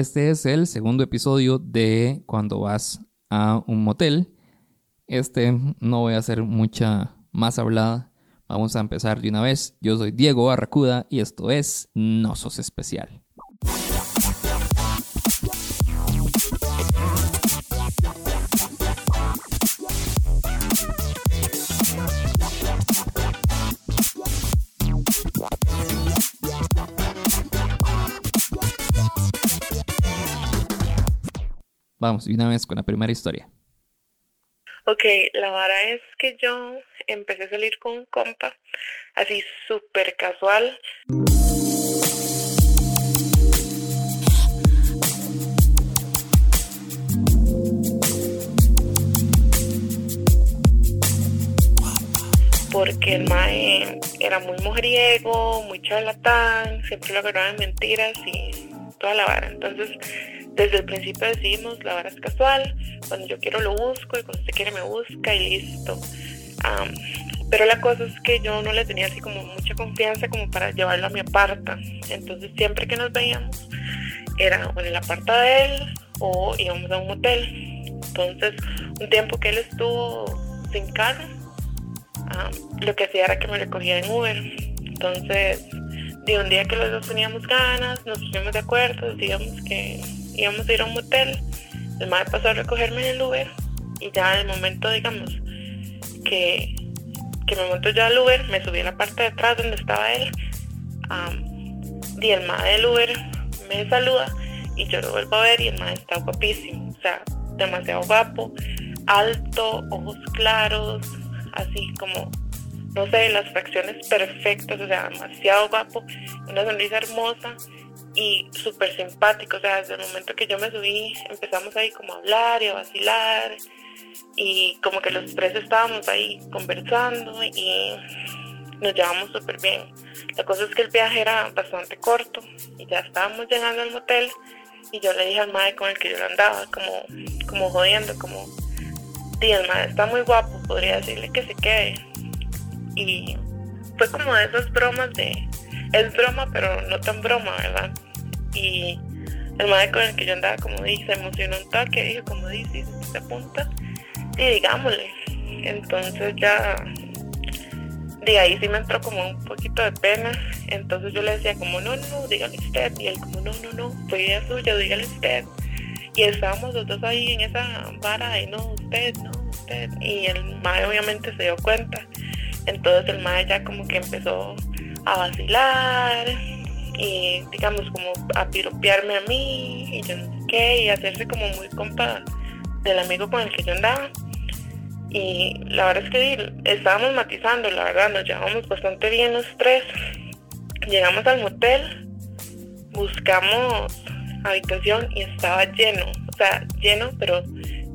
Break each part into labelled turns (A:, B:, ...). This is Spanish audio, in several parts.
A: Este es el segundo episodio de cuando vas a un motel. Este no voy a hacer mucha más hablada. Vamos a empezar de una vez. Yo soy Diego Barracuda y esto es No Sos Especial. Vamos, de una vez con la primera historia.
B: Ok, la vara es que yo empecé a salir con un compa, así súper casual. Porque el mae era muy mujeriego, muy charlatán, siempre lo agarraba en mentiras y toda la vara. Entonces, desde el principio decidimos, la vara es casual, cuando yo quiero lo busco y cuando usted quiere me busca y listo. pero la cosa es que yo no le tenía así como mucha confianza como para llevarlo a mi aparta. Entonces siempre que nos veíamos era o en el aparta de él o íbamos a un motel. Entonces un tiempo que él estuvo sin carro, lo que hacía era que me recogía en Uber. Entonces, de un día que los dos teníamos ganas, nos pusimos de acuerdo, digamos que íbamos a ir a un motel, el madre pasó a recogerme en el Uber y ya en el momento, digamos, que, que me monto ya al Uber, me subí a la parte de atrás donde estaba él y el madre del Uber me saluda y yo lo vuelvo a ver y el madre está guapísimo, o sea, demasiado guapo, alto, ojos claros, así como no sé, las fracciones perfectas, o sea, demasiado guapo, una sonrisa hermosa y súper simpático, o sea, desde el momento que yo me subí empezamos ahí como a hablar y a vacilar y como que los tres estábamos ahí conversando y nos llevamos súper bien. La cosa es que el viaje era bastante corto y ya estábamos llegando al motel y yo le dije al madre con el que yo andaba, como, como jodiendo, como, sí, el madre está muy guapo, podría decirle que se quede. Y fue como de esas bromas de es broma, pero no tan broma, ¿verdad? Y el madre con el que yo andaba, como dice, se emocionó un toque, dijo, como dice, se apunta, y digámosle. Entonces ya, de ahí sí me entró como un poquito de pena. Entonces yo le decía, como, no, no, dígale usted. Y él, como, no, no, no, fue idea suya, dígale usted. Y estábamos los dos ahí en esa vara de, no, usted, no, usted. Y el madre obviamente se dio cuenta. Entonces el madre ya como que empezó a vacilar y digamos como a piropearme a mí y yo no sé qué y hacerse como muy compa del amigo con el que yo andaba. Y la verdad es que estábamos matizando, la verdad nos llevamos bastante bien los tres. Llegamos al motel buscamos habitación y estaba lleno o sea lleno pero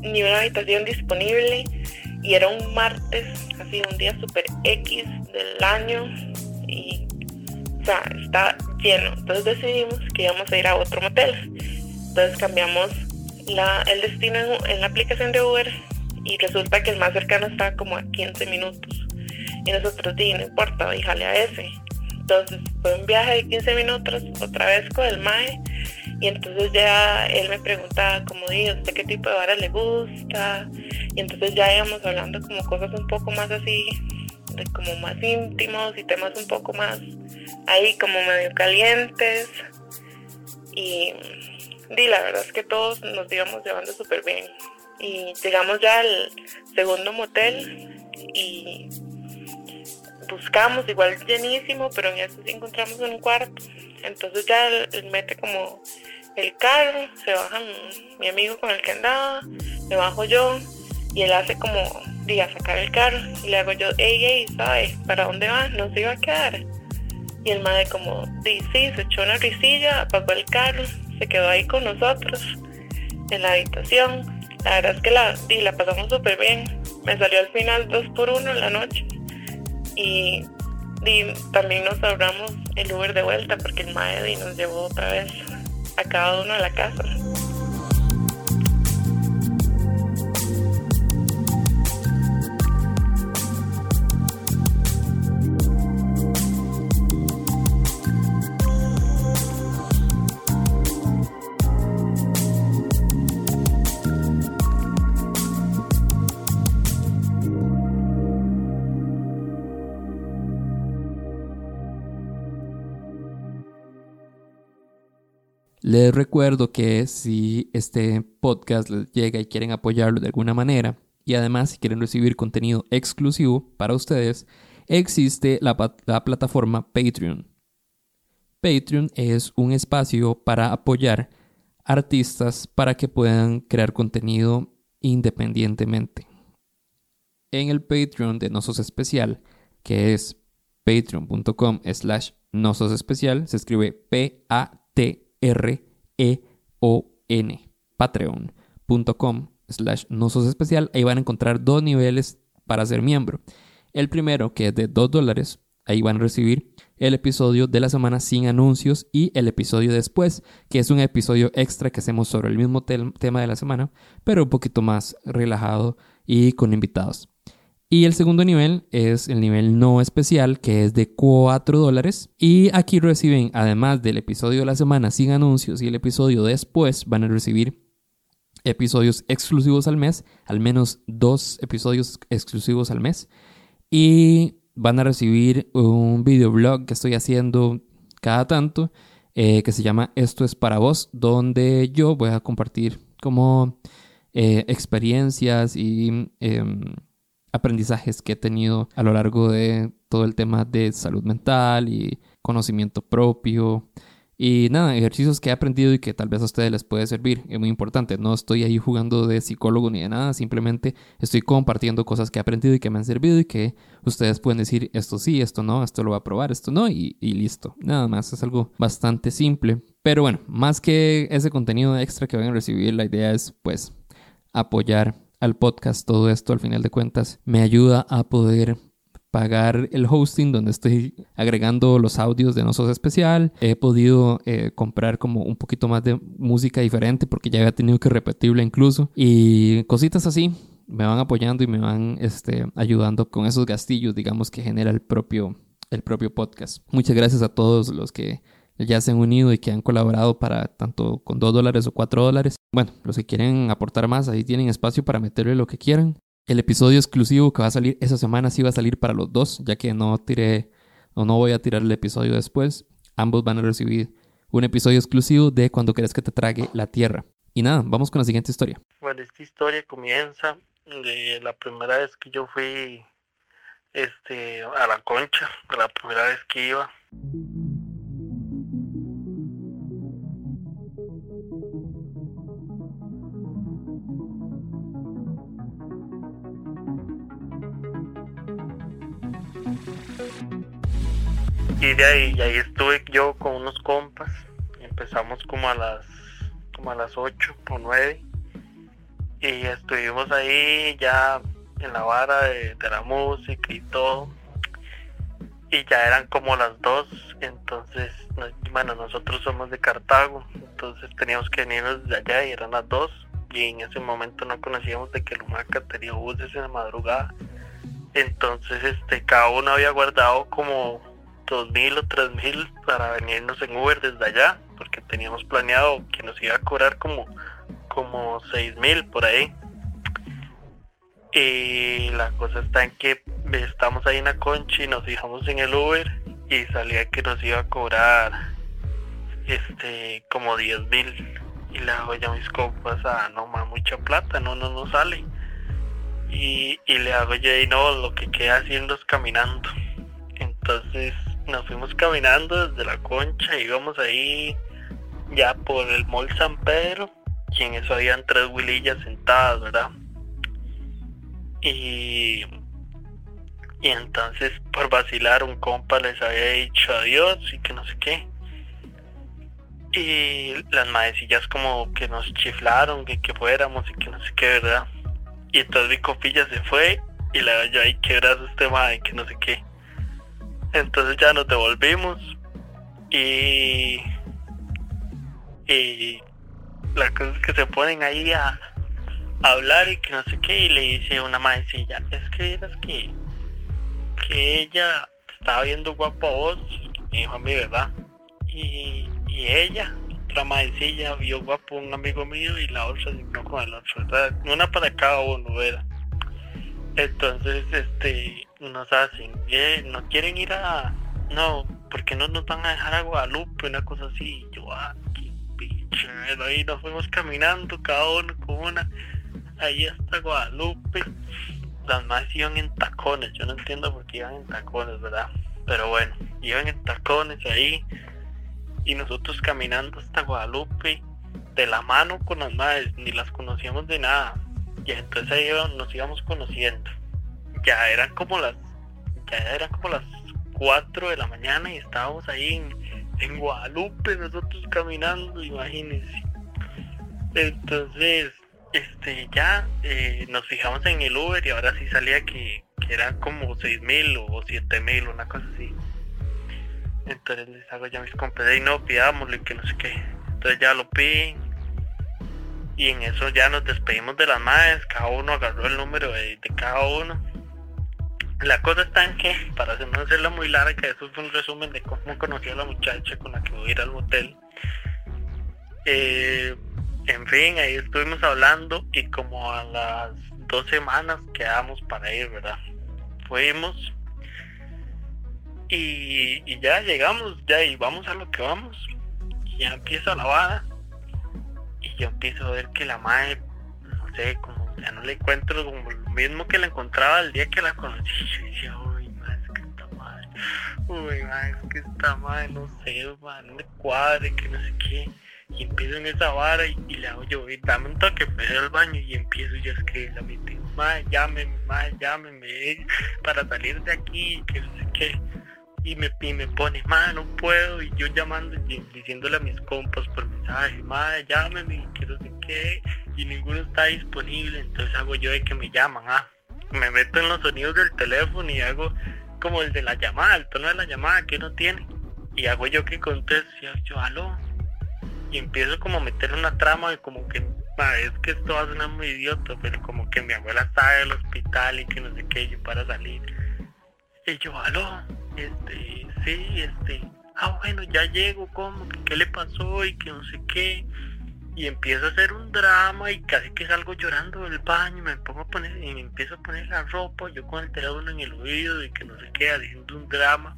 B: ni una habitación disponible. Y era un martes así un día super X del año y o sea, está lleno. Entonces decidimos que íbamos a ir a otro motel. Entonces cambiamos la, el destino en, la aplicación de Uber y resulta que el más cercano estaba como a 15 minutos. Y nosotros dijimos, no importa, díjale a ese. Entonces fue un viaje de 15 minutos otra vez con el MAE y entonces ya él me preguntaba como digo, ¿usted qué tipo de vara le gusta? Y entonces ya íbamos hablando como cosas un poco más así como más íntimos y temas un poco más ahí como medio calientes. Y, y la verdad es que todos nos íbamos llevando súper bien. Y llegamos ya al segundo motel y buscamos igual llenísimo pero en eso sí encontramos un cuarto. Entonces ya él, mete como el carro se baja mi amigo con el que andaba me bajo yo y él hace como a sacar el carro y le hago yo, ey, ey, ¿sabes? ¿Para dónde vas? No se iba a quedar. Y el madre como, sí, sí, se echó una risilla, apagó el carro, se quedó ahí con nosotros en la habitación. La verdad es que la, la pasamos súper bien. Me salió al final dos por uno en la noche. Y también nos ahorramos el Uber de vuelta porque el madre nos llevó otra vez a cada uno a la casa.
A: Les recuerdo que si este podcast les llega y quieren apoyarlo de alguna manera, y además si quieren recibir contenido exclusivo para ustedes, existe la, la plataforma Patreon. Patreon es un espacio para apoyar artistas para que puedan crear contenido independientemente. En el Patreon de Nosos Especial, que es patreon.com slash Nosos Especial, se escribe P-A-T-R-E-O-N, patreon.com slash Nosos Especial, ahí van a encontrar dos niveles para ser miembro. El primero, que es de 2 dólares, ahí van a recibir el episodio de la semana sin anuncios y el episodio después, que es un episodio extra que hacemos sobre el mismo tema de la semana, pero un poquito más relajado y con invitados. Y el segundo nivel es el nivel no especial, que es de 4 dólares. Y aquí reciben, además del episodio de la semana sin anuncios y el episodio después, van a recibir episodios exclusivos al mes, al menos dos episodios exclusivos al mes. Y van a recibir un videoblog que estoy haciendo cada tanto eh, que se llama Esto es para vos, donde yo voy a compartir como eh, experiencias y em, aprendizajes que he tenido a lo largo de todo el tema de salud mental y conocimiento propio y nada, ejercicios que he aprendido y que tal vez a ustedes les puede servir. Es muy importante. No estoy ahí jugando de psicólogo ni de nada. Simplemente estoy compartiendo cosas que he aprendido y que me han servido y que ustedes pueden decir esto sí, esto no, esto lo va a probar, esto no y, y listo. Nada más. Es algo bastante simple. Pero bueno, más que ese contenido extra que van a recibir, la idea es pues apoyar al podcast. Todo esto al final de cuentas me ayuda a poder pagar el hosting donde estoy agregando los audios de Nosos Especial. He podido eh, comprar como un poquito más de música diferente porque ya había tenido que repetirla incluso. Y cositas así me van apoyando y me van este, ayudando con esos gastillos, digamos, que genera el propio, el propio podcast. Muchas gracias a todos los que ya se han unido y que han colaborado para tanto con 2 dólares o 4 dólares. Bueno, los que quieren aportar más, ahí tienen espacio para meterle lo que quieran. El episodio exclusivo que va a salir esa semana sí va a salir para los dos, ya que no tiré o no voy a tirar el episodio después. Ambos van a recibir un episodio exclusivo de Cuando quieres que te trague la tierra. Y nada, vamos con la siguiente historia.
C: Bueno, esta historia comienza de la primera vez que yo fui este, a la concha, la primera vez que iba. Y de ahí, ahí estuve yo con unos compas. Empezamos como a las como a las 8 o 9. Y estuvimos ahí ya en la vara de, la música y todo. Y ya eran como las 2. Entonces, bueno, nosotros somos de Cartago. Entonces teníamos que venirnos de allá y eran las 2. Y en ese momento no conocíamos de que Lumaca tenía buses en la madrugada. Entonces, este, cada uno había guardado como dos mil o tres mil para venirnos en Uber desde allá, porque teníamos planeado que nos iba a cobrar como, como seis mil por ahí. Y la cosa está en que estamos ahí en la concha y nos fijamos en el Uber y salía que nos iba a cobrar este como 10 mil. Y le hago ya mis compas, a no más mucha plata, no, no, no sale. Y, y le hago ya y no, lo que queda haciendo es caminando. Entonces nos fuimos caminando desde la concha, íbamos ahí ya por el Mall San Pedro, y en eso habían tres huilillas sentadas, ¿verdad? Y, y entonces por vacilar un compa les había dicho adiós y que no sé qué. Y las maecillas como que nos chiflaron, que, que fuéramos y que no sé qué, ¿verdad? Y entonces mi copilla se fue y la yo ahí que este madre, que no sé qué. Entonces ya nos devolvimos y, y la cosa es que se ponen ahí a, hablar y que no sé qué y le dice una maecilla, es que eras que, que ella estaba viendo guapo a vos, me dijo a mí, ¿verdad? Y, y ella, otra maecilla, vio guapo a un amigo mío y la otra no con el otro, ¿verdad? Una para cada uno, ¿verdad? Entonces, este, nos hacen, eh, no quieren ir a, no, porque no nos van a dejar a Guadalupe, una cosa así, yo, ah, qué ahí nos fuimos caminando cada uno con una, ahí hasta Guadalupe. Las más iban en tacones, yo no entiendo por qué iban en tacones, ¿verdad? Pero bueno, iban en tacones ahí y nosotros caminando hasta Guadalupe de la mano con las madres, ni las conocíamos de nada. Y entonces ahí nos íbamos conociendo. Ya eran como las, ya eran como las 4 de la mañana y estábamos ahí en, Guadalupe nosotros caminando, imagínense. Entonces, este ya eh, nos fijamos en el Uber y ahora sí salía que, que era como seis mil o siete mil, una cosa así. Entonces les hago ya mis compras y no pidámoslo y que no sé qué. Entonces ya lo piden. Y en eso ya nos despedimos de las madres, cada uno agarró el número de, cada uno. La cosa está en que, para no hacerla muy larga, eso fue un resumen de cómo conocí a la muchacha con la que voy a ir al motel. Eh, en fin, ahí estuvimos hablando y como a las dos semanas quedamos para ir, ¿verdad? Fuimos y, ya llegamos, ya y vamos a lo que vamos. Ya empieza la vara. Y yo empiezo a ver que la madre, no sé, como ya no le encuentro como lo mismo que la encontraba el día que la conocí. Yo decía, uy, madre, es que esta madre, uy, madre, es que esta madre, no sé, madre, me cuadre, que no sé qué. Y empiezo en esa vara y, le hago yo, dame un toque, me voy al baño y empiezo yo a escribir a mi tío, madre, llámeme, madre, llámeme, para salir de aquí, que no sé qué y me, me pone, ma, no puedo, y yo llamando, y diciéndole a mis compas por mensaje, ma, llámeme, que no sé qué, y ninguno está disponible, entonces hago yo de que me llaman, ah, me meto en los sonidos del teléfono y hago como el de la llamada, el tono de la llamada que no tiene, y hago yo que contesto, y yo, aló, y empiezo como a meter una trama de como que, es que esto va a sonar muy idiota, pero como que mi abuela está en el hospital y que no sé qué, yo para salir, y yo, aló, este, sí, este, ah, bueno, ya llego, ¿cómo? ¿Qué le pasó? Y que no sé qué. Y empiezo a hacer un drama y casi que salgo llorando del baño, me pongo a poner, y me empiezo a poner la ropa, yo con el teléfono en el oído y que no sé qué, haciendo un drama.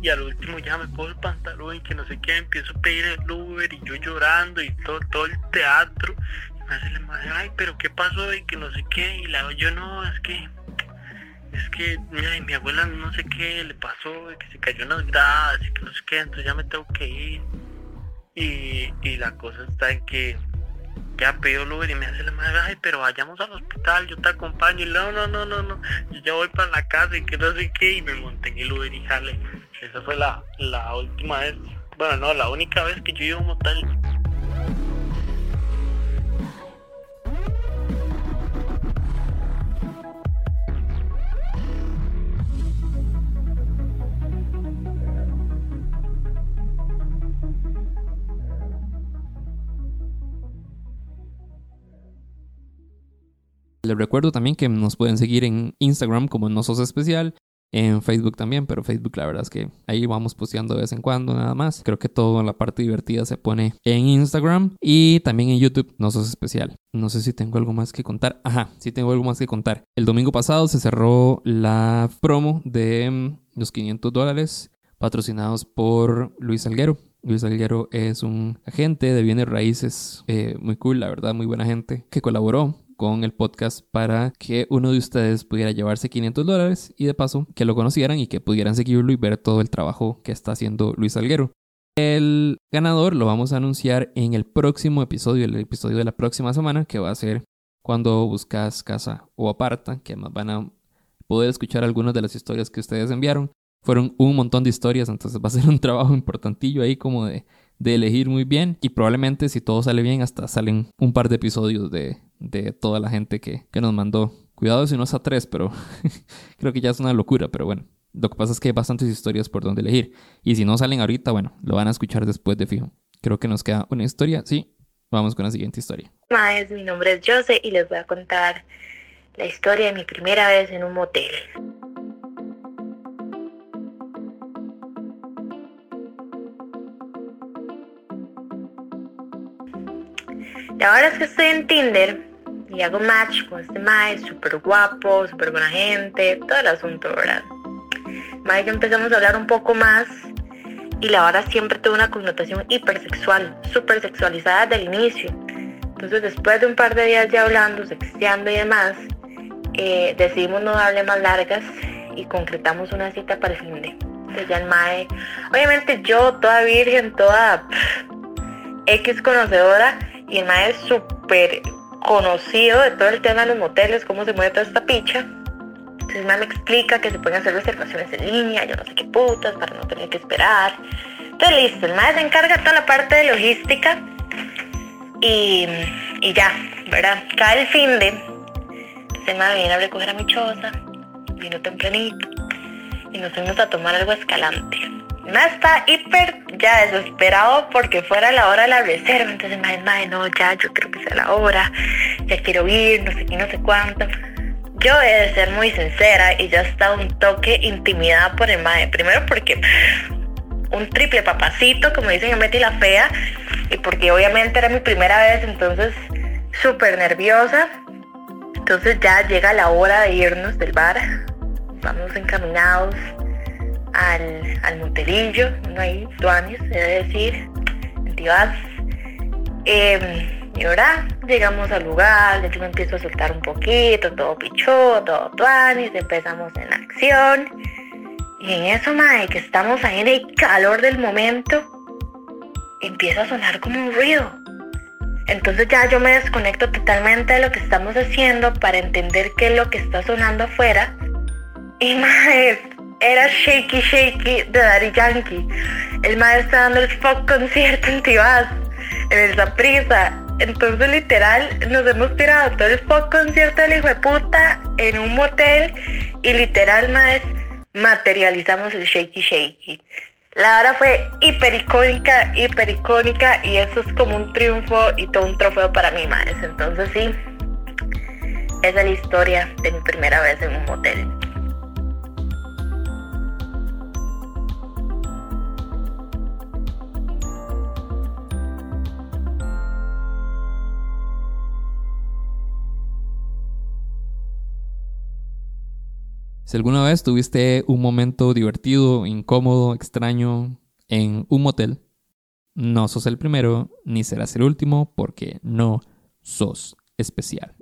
C: Y al último ya me pongo el pantalón y que no sé qué, empiezo a pedir el Uber y yo llorando y todo, todo el teatro. Y me hace la madre, ay, pero qué pasó y que no sé qué. Y la yo no, es que es que mira, mi abuela no sé qué le pasó, que se cayó en las gradas y que no sé qué, entonces ya me tengo que ir. Y, y la cosa está en que ya pidió el Uber y me hace la madre, ay, pero vayamos al hospital, yo te acompaño. Y no, no, no, no, no, yo ya voy para la casa y que no sé qué, y me monté en el Uber y jale. Esa fue la, la última vez, bueno, no, la única vez que yo iba a un
A: Les recuerdo también que nos pueden seguir en Instagram como No Sos Especial, en Facebook también, pero Facebook la verdad es que ahí vamos posteando de vez en cuando nada más. Creo que todo la parte divertida se pone en Instagram y también en YouTube, No Sos Especial. No sé si tengo algo más que contar. Ajá, sí tengo algo más que contar. El domingo pasado se cerró la promo de mm, los 500 dólares patrocinados por Luis Alguero. Luis Alguero es un agente de bienes raíces eh, muy cool, la verdad, muy buena gente, que colaboró con el podcast para que uno de ustedes pudiera llevarse 500 dólares y de paso que lo conocieran y que pudieran seguirlo y ver todo el trabajo que está haciendo Luis Alguero. El ganador lo vamos a anunciar en el próximo episodio, el episodio de la próxima semana, que va a ser cuando buscas casa o aparta, que más van a poder escuchar algunas de las historias que ustedes enviaron. Fueron un montón de historias, entonces va a ser un trabajo importantillo ahí como de, de elegir muy bien y probablemente si todo sale bien hasta salen un par de episodios de, de toda la gente que, nos mandó. Cuidado si no es a tres, pero creo que ya es una locura, pero bueno. Lo que pasa es que hay bastantes historias por donde elegir. Y si no salen ahorita, bueno, lo van a escuchar después de fijo. Creo que nos queda una historia, sí. Vamos con la siguiente historia.
B: Maes, mi nombre es Jose y les voy a contar la historia de mi primera vez en un motel. La verdad es que estoy en Tinder y hago match con este mae, súper guapo, súper buena gente, todo el asunto, ¿verdad? Mae que empezamos a hablar un poco más
D: y la vara siempre tuvo una connotación hipersexual, súper sexualizada desde el inicio. Entonces después de un par de días ya hablando, sexteando y demás, eh, decidimos no darle más largas y concretamos una cita para el fin de. Entonces ya el mae, obviamente yo toda virgen, toda X conocedora y el mae es súper conocido de todo el tema de los moteles, cómo se mueve toda esta picha. Entonces me explica que se pueden hacer reservaciones en línea, yo no sé qué putas, para no tener que esperar. Entonces listo, el mae se encarga toda la parte de logística y, y ya, ¿verdad? Cada el fin de, el mae viene a recoger a mi choza, vino tempranito y nos fuimos a tomar algo escalante. Está hiper ya desesperado porque fuera la hora de la reserva, entonces mae, mae, no, ya, yo creo que sea la hora, ya quiero ir, no sé qué, no sé cuánto. Yo he de ser muy sincera y ya está un toque intimidada por el mae. Primero porque un triple papacito, como dicen, yo metí la fea. Y porque obviamente era mi primera vez, entonces súper nerviosa. Entonces ya llega la hora de irnos del bar. Vamos encaminados al, al motelillo, no hay tuanis, se debe decir, en Eh, y ahora llegamos al lugar, yo me empiezo a soltar un poquito, todo pichó, todo tuanis, empezamos en acción. Y en eso, mae, que estamos ahí en el calor del momento, empieza a sonar como un ruido. Entonces ya yo me desconecto totalmente de lo que estamos haciendo para entender qué es lo que está sonando afuera. Y mae, era Shaky Shaky de Daddy Yankee. El mae está dando el fuck concierto en Tibás, en el prisa entonces literal nos hemos tirado todo el fuck concierto del hijo de puta en un motel y literal más materializamos el shaky shaky. La hora fue hiper icónica, hiper icónica y eso es como un triunfo y todo un trofeo para mí, más. Entonces sí, esa es la historia de mi primera vez en un motel.
A: Si alguna vez tuviste un momento divertido, incómodo, extraño en un motel, no sos el primero ni serás el último porque no sos especial.